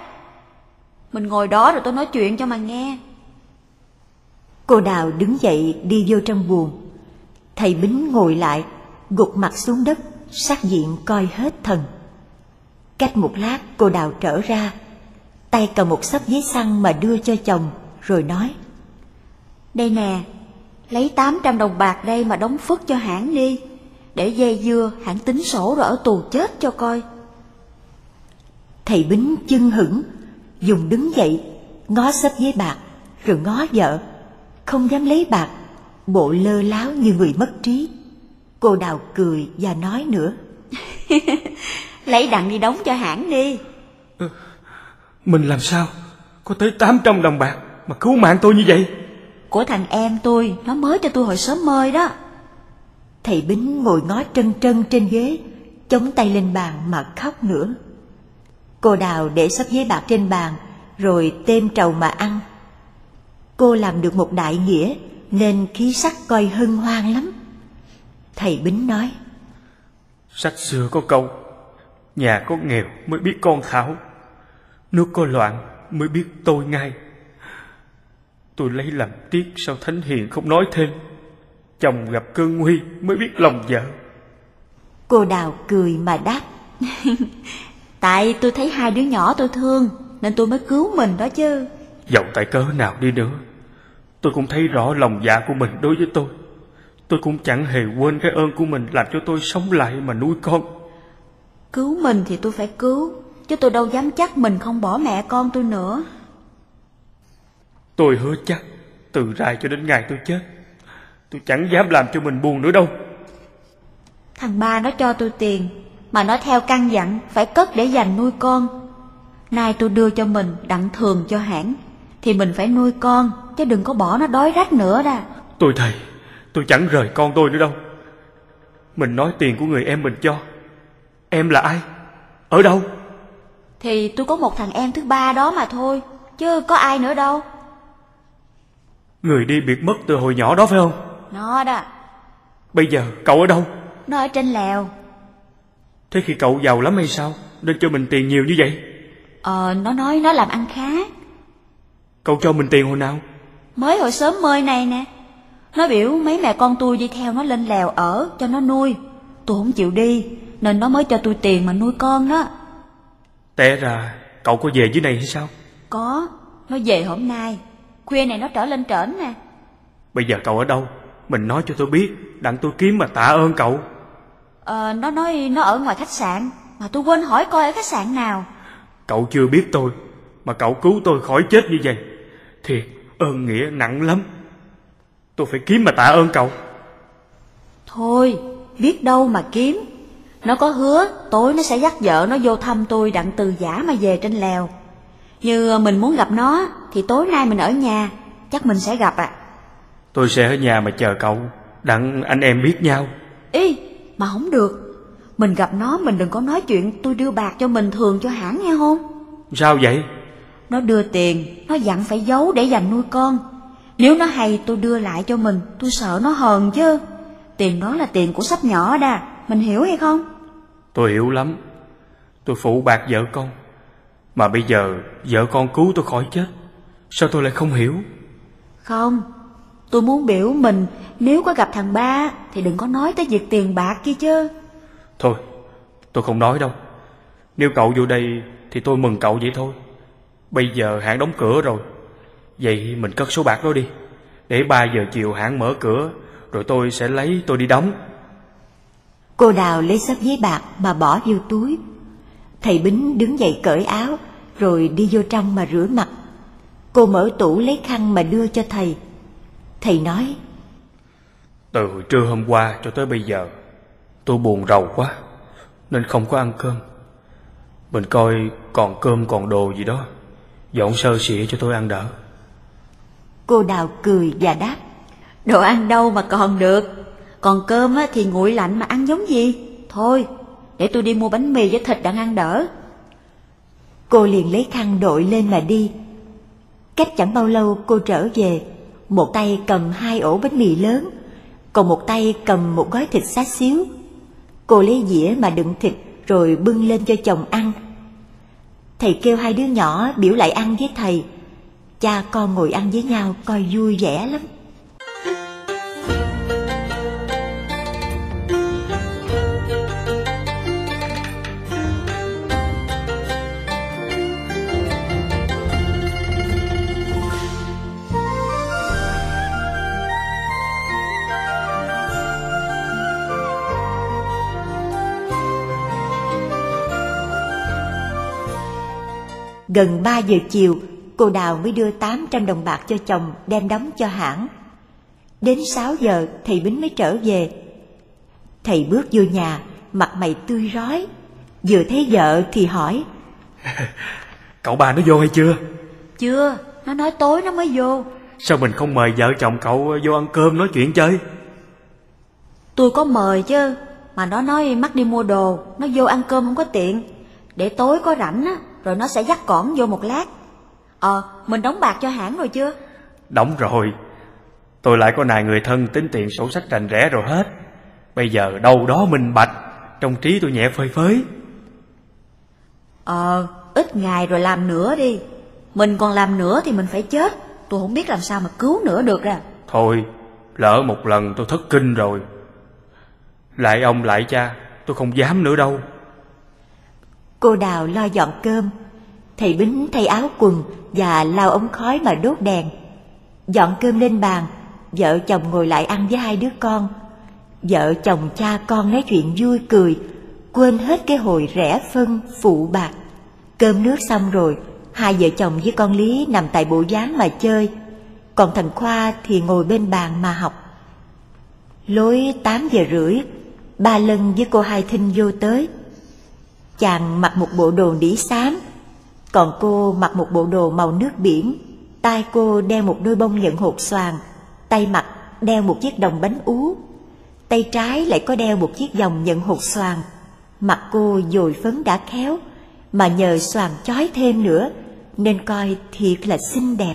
Mình ngồi đó rồi tôi nói chuyện cho mà nghe. Cô Đào đứng dậy đi vô trong buồng. Thầy Bính ngồi lại, gục mặt xuống đất, sát diện coi hết thần. Cách một lát cô Đào trở ra, tay cầm một sấp giấy xăng mà đưa cho chồng, rồi nói. Đây nè, lấy 800 đồng bạc đây mà đóng phức cho hãng đi, để dây dưa hãng tính sổ rồi ở tù chết cho coi. Thầy Bính chân hững, dùng đứng dậy, ngó sấp giấy bạc, rồi ngó vợ không dám lấy bạc, bộ lơ láo như người mất trí. Cô Đào cười và nói nữa. (laughs) lấy đặng đi đóng cho hãng đi. Ừ, mình làm sao có tới 800 đồng bạc mà cứu mạng tôi như vậy? Của thằng em tôi, nó mới cho tôi hồi sớm mơi đó. Thầy Bính ngồi ngó trân trân trên ghế, chống tay lên bàn mà khóc nữa. Cô Đào để sắp giấy bạc trên bàn, rồi tem trầu mà ăn Cô làm được một đại nghĩa nên khí sắc coi hân hoan lắm. Thầy Bính nói. Sách xưa có câu, nhà có nghèo mới biết con thảo, nước có loạn mới biết tôi ngay. Tôi lấy làm tiếc sao Thánh Hiền không nói thêm. Chồng gặp cơn nguy mới biết lòng vợ. Cô Đào cười mà đáp. (laughs) Tại tôi thấy hai đứa nhỏ tôi thương, nên tôi mới cứu mình đó chứ. Dẫu tại cớ nào đi nữa, Tôi cũng thấy rõ lòng dạ của mình đối với tôi. Tôi cũng chẳng hề quên cái ơn của mình làm cho tôi sống lại mà nuôi con. Cứu mình thì tôi phải cứu, chứ tôi đâu dám chắc mình không bỏ mẹ con tôi nữa. Tôi hứa chắc, từ rày cho đến ngày tôi chết, tôi chẳng dám làm cho mình buồn nữa đâu. Thằng ba nó cho tôi tiền, mà nó theo căn dặn phải cất để dành nuôi con. Nay tôi đưa cho mình đặng thường cho hãng, thì mình phải nuôi con, chứ đừng có bỏ nó đói rách nữa ra. Tôi thầy, tôi chẳng rời con tôi nữa đâu. Mình nói tiền của người em mình cho. Em là ai? Ở đâu? Thì tôi có một thằng em thứ ba đó mà thôi, chứ có ai nữa đâu. Người đi biệt mất từ hồi nhỏ đó phải không? Nó đó. Bây giờ cậu ở đâu? Nó ở trên lèo. Thế khi cậu giàu lắm hay sao? Nên cho mình tiền nhiều như vậy? Ờ, nó nói nó làm ăn khá. Cậu cho mình tiền hồi nào? Mới hồi sớm mơi này nè. Nó biểu mấy mẹ con tôi đi theo nó lên lèo ở cho nó nuôi. Tôi không chịu đi, nên nó mới cho tôi tiền mà nuôi con đó. Té ra cậu có về dưới này hay sao? Có, nó về hôm nay. Khuya này nó trở lên trển nè. Bây giờ cậu ở đâu? Mình nói cho tôi biết, đặng tôi kiếm mà tạ ơn cậu. Ờ, nó nói nó ở ngoài khách sạn, mà tôi quên hỏi coi ở khách sạn nào. Cậu chưa biết tôi, mà cậu cứu tôi khỏi chết như vậy. Thiệt, ơn nghĩa nặng lắm. Tôi phải kiếm mà tạ ơn cậu. Thôi, biết đâu mà kiếm. Nó có hứa tối nó sẽ dắt vợ nó vô thăm tôi đặng từ giả mà về trên lèo. Như mình muốn gặp nó thì tối nay mình ở nhà, chắc mình sẽ gặp ạ. À. Tôi sẽ ở nhà mà chờ cậu, đặng anh em biết nhau. Ý, mà không được. Mình gặp nó mình đừng có nói chuyện tôi đưa bạc cho mình thường cho hãng nghe không? Sao vậy? Nó đưa tiền, nó dặn phải giấu để dành nuôi con. Nếu nó hay tôi đưa lại cho mình, tôi sợ nó hờn chứ. Tiền đó là tiền của sắp nhỏ đà, mình hiểu hay không? Tôi hiểu lắm. Tôi phụ bạc vợ con. Mà bây giờ vợ con cứu tôi khỏi chết. Sao tôi lại không hiểu? Không, tôi muốn biểu mình nếu có gặp thằng ba thì đừng có nói tới việc tiền bạc kia chứ. Thôi, tôi không nói đâu. Nếu cậu vô đây thì tôi mừng cậu vậy thôi. Bây giờ hãng đóng cửa rồi Vậy mình cất số bạc đó đi. Để 3 giờ chiều hãng mở cửa Rồi tôi sẽ lấy tôi đi đóng. Cô Đào lấy sắp giấy bạc mà bỏ vô túi. Thầy Bính đứng dậy cởi áo Rồi đi vô trong mà rửa mặt. Cô mở tủ lấy khăn mà đưa cho thầy. Thầy nói Từ trưa hôm qua cho tới bây giờ Tôi buồn rầu quá Nên không có ăn cơm. Mình coi còn cơm còn đồ gì đó Dọn sơ sịa cho tôi ăn đỡ Cô Đào cười và đáp. Đồ ăn đâu mà còn được. Còn cơm á, thì nguội lạnh mà ăn giống gì. Thôi, để tôi đi mua bánh mì với thịt đặng ăn đỡ. Cô liền lấy khăn đội lên mà đi. Cách chẳng bao lâu cô trở về, một tay cầm hai ổ bánh mì lớn, còn một tay cầm một gói thịt xá xíu. Cô lấy dĩa mà đựng thịt rồi bưng lên cho chồng ăn. Thầy kêu hai đứa nhỏ biểu lại ăn với thầy. Cha con ngồi ăn với nhau coi vui vẻ lắm. Gần 3 giờ chiều, cô Đào mới đưa 800 đồng bạc cho chồng đem đóng cho hãng. Đến 6 giờ thầy Bính mới trở về. Thầy bước vô nhà, mặt mày tươi rói. Vừa thấy vợ thì hỏi. (laughs) Cậu bà nó vô hay chưa? Chưa, nó nói tối nó mới vô. Sao mình không mời vợ chồng cậu vô ăn cơm nói chuyện chơi? Tôi có mời chứ, mà nó nói mắc đi mua đồ, nó vô ăn cơm không có tiện. Để tối có rảnh á, rồi nó sẽ dắt cỏn vô một lát. Ờ, mình đóng bạc cho hãng rồi chưa? Đóng rồi. Tôi lại có nài người thân tính tiền sổ sách rành rẽ rồi hết. Bây giờ đâu đó minh bạch, trong trí tôi nhẹ phơi phới. Ờ, ít ngày rồi làm nữa đi. Mình còn làm nữa thì mình phải chết. Tôi không biết làm sao mà cứu nữa được ra. Thôi, lỡ một lần tôi thất kinh rồi. Lại ông lại cha, tôi không dám nữa đâu. Cô Đào lo dọn cơm, thầy Bính thay áo quần và lau ống khói mà đốt đèn. Dọn cơm lên bàn, vợ chồng ngồi lại ăn với hai đứa con. Vợ chồng cha con nói chuyện vui cười, quên hết cái hồi rẻ phân phụ bạc. Cơm nước xong rồi, hai vợ chồng với con Lý nằm tại bộ gián mà chơi, còn thằng Khoa thì ngồi bên bàn mà học. Lối tám giờ rưỡi, ba Lân với cô Hai Thinh vô tới. Chàng mặc một bộ đồ đĩ xám, còn cô mặc một bộ đồ màu nước biển. Tai cô đeo một đôi bông nhận hột xoàn, tay mặt đeo một chiếc đồng bánh ú. Tay trái lại có đeo một chiếc vòng nhận hột xoàn. Mặt cô dồi phấn đã khéo, mà nhờ xoàn chói thêm nữa, nên coi thiệt là xinh đẹp.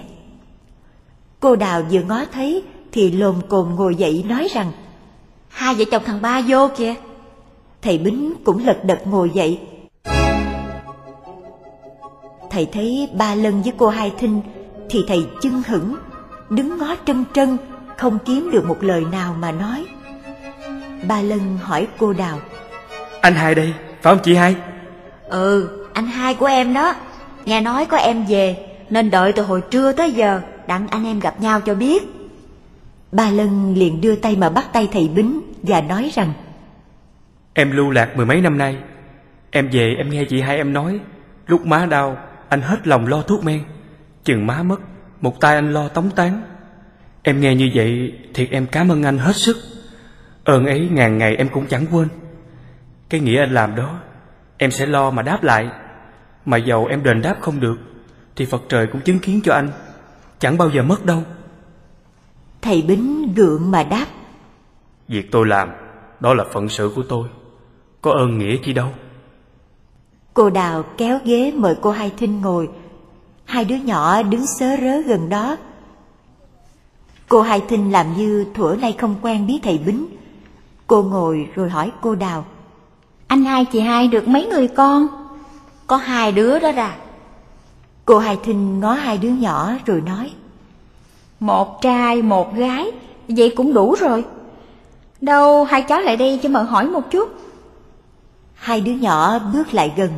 Cô Đào vừa ngó thấy thì lồm cồm ngồi dậy nói rằng Hai vợ chồng thằng ba vô kìa. Thầy Bính cũng lật đật ngồi dậy. Thầy thấy ba Lân với cô Hai Thinh thì thầy chưng hửng, đứng ngó trân trân, không kiếm được một lời nào mà nói. Ba Lân hỏi cô Đào. Anh hai đây, phải không chị hai? Ừ, anh hai của em đó. Nghe nói có em về, nên đợi từ hồi trưa tới giờ, đặng anh em gặp nhau cho biết. Ba Lân liền đưa tay mà bắt tay thầy Bính và nói rằng Em lưu lạc mười mấy năm nay Em về em nghe chị hai em nói Lúc má đau Anh hết lòng lo thuốc men. Chừng má mất Một tay anh lo tống tán. Em nghe như vậy Thiệt em cảm ơn anh hết sức. Ơn ấy ngàn ngày em cũng chẳng quên. Cái nghĩa anh làm đó Em sẽ lo mà đáp lại. Mà dầu em đền đáp không được Thì Phật trời cũng chứng kiến cho anh. Chẳng bao giờ mất đâu. Thầy Bính gượng mà đáp. Việc tôi làm Đó là phận sự của tôi. Có ơn nghĩa chi đâu Cô Đào kéo ghế mời cô Hai Thinh ngồi Hai đứa nhỏ đứng sớ rớ gần đó Cô Hai Thinh làm như thuở nay không quen biết thầy Bính Cô ngồi rồi hỏi cô Đào Anh hai chị hai được mấy người con? Có hai đứa đó ra. Cô Hai Thinh ngó hai đứa nhỏ rồi nói Một trai, một gái, vậy cũng đủ rồi. Đâu hai cháu lại đây cho mợ hỏi một chút. Hai đứa nhỏ bước lại gần.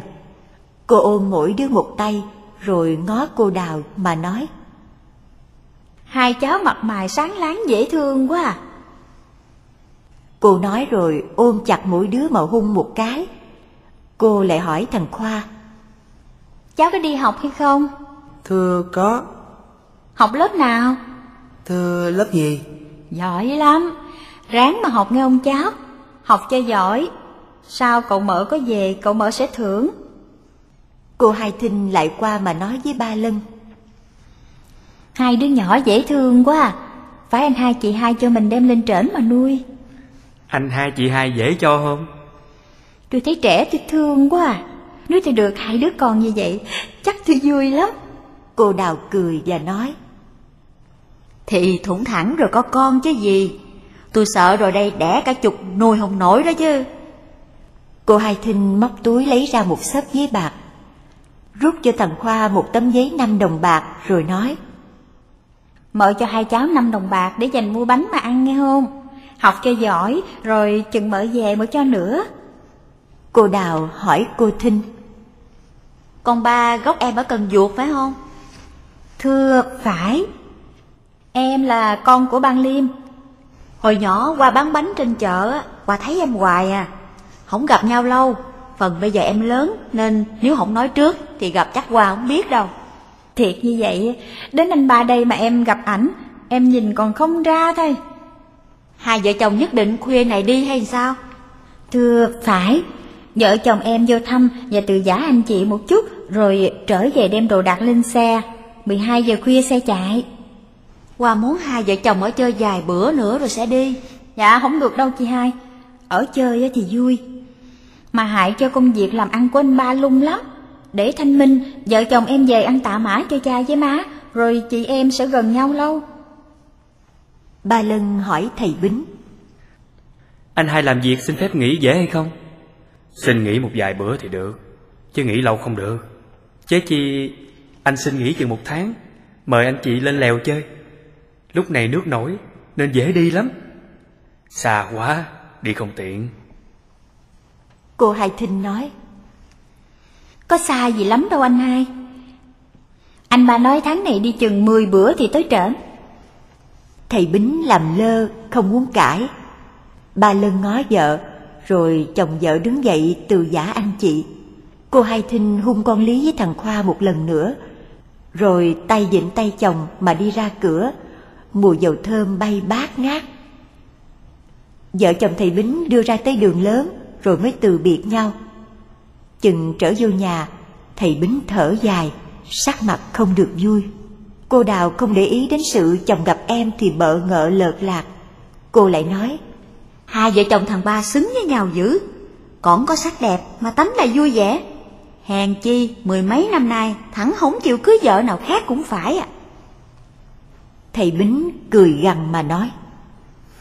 Cô ôm mỗi đứa một tay Rồi ngó cô Đào mà nói. Hai cháu mặt mày sáng láng dễ thương quá à. Cô nói rồi ôm chặt mỗi đứa mà hung một cái. Cô lại hỏi thằng Khoa. Cháu có đi học hay không? Thưa có. Học lớp nào? Thưa lớp gì? Giỏi lắm. Ráng mà học nghe ông cháu. Học cho giỏi Sao cậu mợ có về cậu mợ sẽ thưởng Cô Hai Thinh lại qua mà nói với ba Lân. Hai đứa nhỏ dễ thương quá à. Phải anh hai chị hai cho mình đem lên trển mà nuôi. Anh hai chị hai dễ cho không? Tôi thấy trẻ tôi thương quá à. Nếu tôi được hai đứa con như vậy, chắc tôi vui lắm. Cô Đào cười và nói. Thì thủng thẳng rồi có con chứ gì. Tôi sợ rồi đây đẻ cả chục nuôi không nổi đó chứ. Cô Hai Thinh móc túi lấy ra một xếp giấy bạc. Rút cho thằng Khoa một tấm giấy năm đồng bạc rồi nói. Mợ cho hai cháu năm đồng bạc để dành mua bánh mà ăn nghe không? Học cho giỏi rồi chừng mợ về mợ cho nữa. Cô Đào hỏi cô Thinh. Con ba gốc em ở Cần Duộc phải không? Thưa phải. Em là con của ban Liêm. Hồi nhỏ qua bán bánh trên chợ, qua thấy em hoài à. Không gặp nhau lâu, phần bây giờ em lớn nên nếu không nói trước thì gặp chắc qua không biết đâu. Thiệt như vậy, đến anh ba đây mà em gặp ảnh, em nhìn còn không ra thôi. Hai vợ chồng nhất định khuya này đi hay sao? Thưa phải, vợ chồng em vô thăm và từ giả anh chị một chút rồi trở về đem đồ đạc lên xe. 12 giờ khuya xe chạy. Qua muốn hai vợ chồng ở chơi vài bữa nữa rồi sẽ đi. Dạ không được đâu chị hai, ở chơi thì vui. Mà hại cho công việc làm ăn của anh ba lung lắm. Để thanh minh, vợ chồng em về ăn tạ mã cho cha với má, rồi chị em sẽ gần nhau lâu. Ba Lân hỏi thầy Bính. Anh hai làm việc xin phép nghỉ dễ hay không? Xin nghỉ một vài bữa thì được, chứ nghỉ lâu không được. Chế chi anh xin nghỉ chừng một tháng, mời anh chị lên lèo chơi. Lúc này nước nổi nên dễ đi lắm. Xa quá, đi không tiện. Cô Hai Thinh nói. Có xa gì lắm đâu anh hai. Anh ba nói tháng này đi chừng 10 bữa thì tới trển. Thầy Bính làm lơ, không muốn cãi. Ba Lân ngó vợ, rồi chồng vợ đứng dậy từ giả anh chị. Cô Hai Thinh hung con Lý với thằng Khoa một lần nữa, rồi tay dịnh tay chồng mà đi ra cửa, mùi dầu thơm bay bát ngát. Vợ chồng thầy Bính đưa ra tới đường lớn, rồi mới từ biệt nhau. Chừng trở vô nhà, thầy Bính thở dài, sắc mặt không được vui. Cô Đào không để ý đến sự chồng gặp em thì bợ ngợ lợt lạc. Cô lại nói, Hai vợ chồng thằng ba xứng với nhau dữ. Còn có sắc đẹp mà tánh là vui vẻ. Hèn chi mười mấy năm nay thẳng không chịu cưới vợ nào khác cũng phải à. thầy Bính cười gằn mà nói,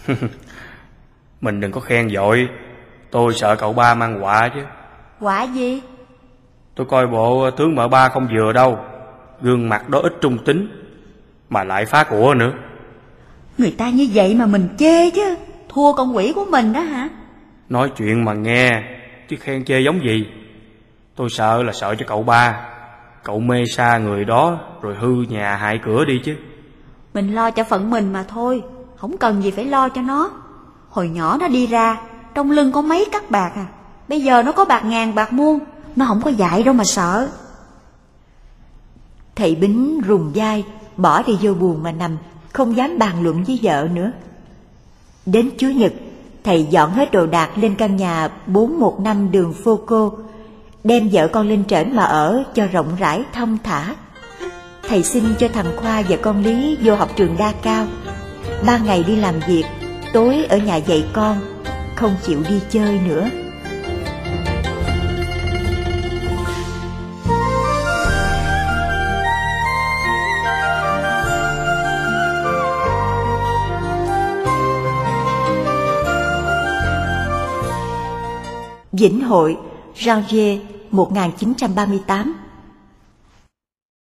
(laughs) Mình đừng có khen vội tôi sợ cậu ba mang họa chứ. Quả gì? Tôi coi bộ tướng mợ ba không vừa đâu, gương mặt đó ít trung tính, mà lại phá của nữa. Người ta như vậy mà mình chê chứ. Thua con quỷ của mình đó hả? Nói chuyện mà nghe, chứ khen chê giống gì. Tôi sợ là sợ cho cậu ba, cậu mê xa người đó rồi hư nhà hại cửa đi chứ. Mình lo cho phận mình mà thôi. Không cần gì phải lo cho nó. Hồi nhỏ nó đi ra, trong lưng có mấy cắt bạc à. Bây giờ nó có bạc ngàn bạc muôn, nó không có dạy đâu mà sợ. thầy Bính rùng vai, bỏ đi vô buồn mà nằm, không dám bàn luận với vợ nữa. Đến chủ Nhật, thầy dọn hết đồ đạc lên căn nhà 415 đường Phô Cô, đem vợ con lên trển mà ở cho rộng rãi thông thả. Thầy xin cho thằng Khoa và con Lý vô học trường đa cao. Ba ngày đi làm việc, tối ở nhà dạy con, không chịu đi chơi nữa. Vĩnh Hội, Janvier 1938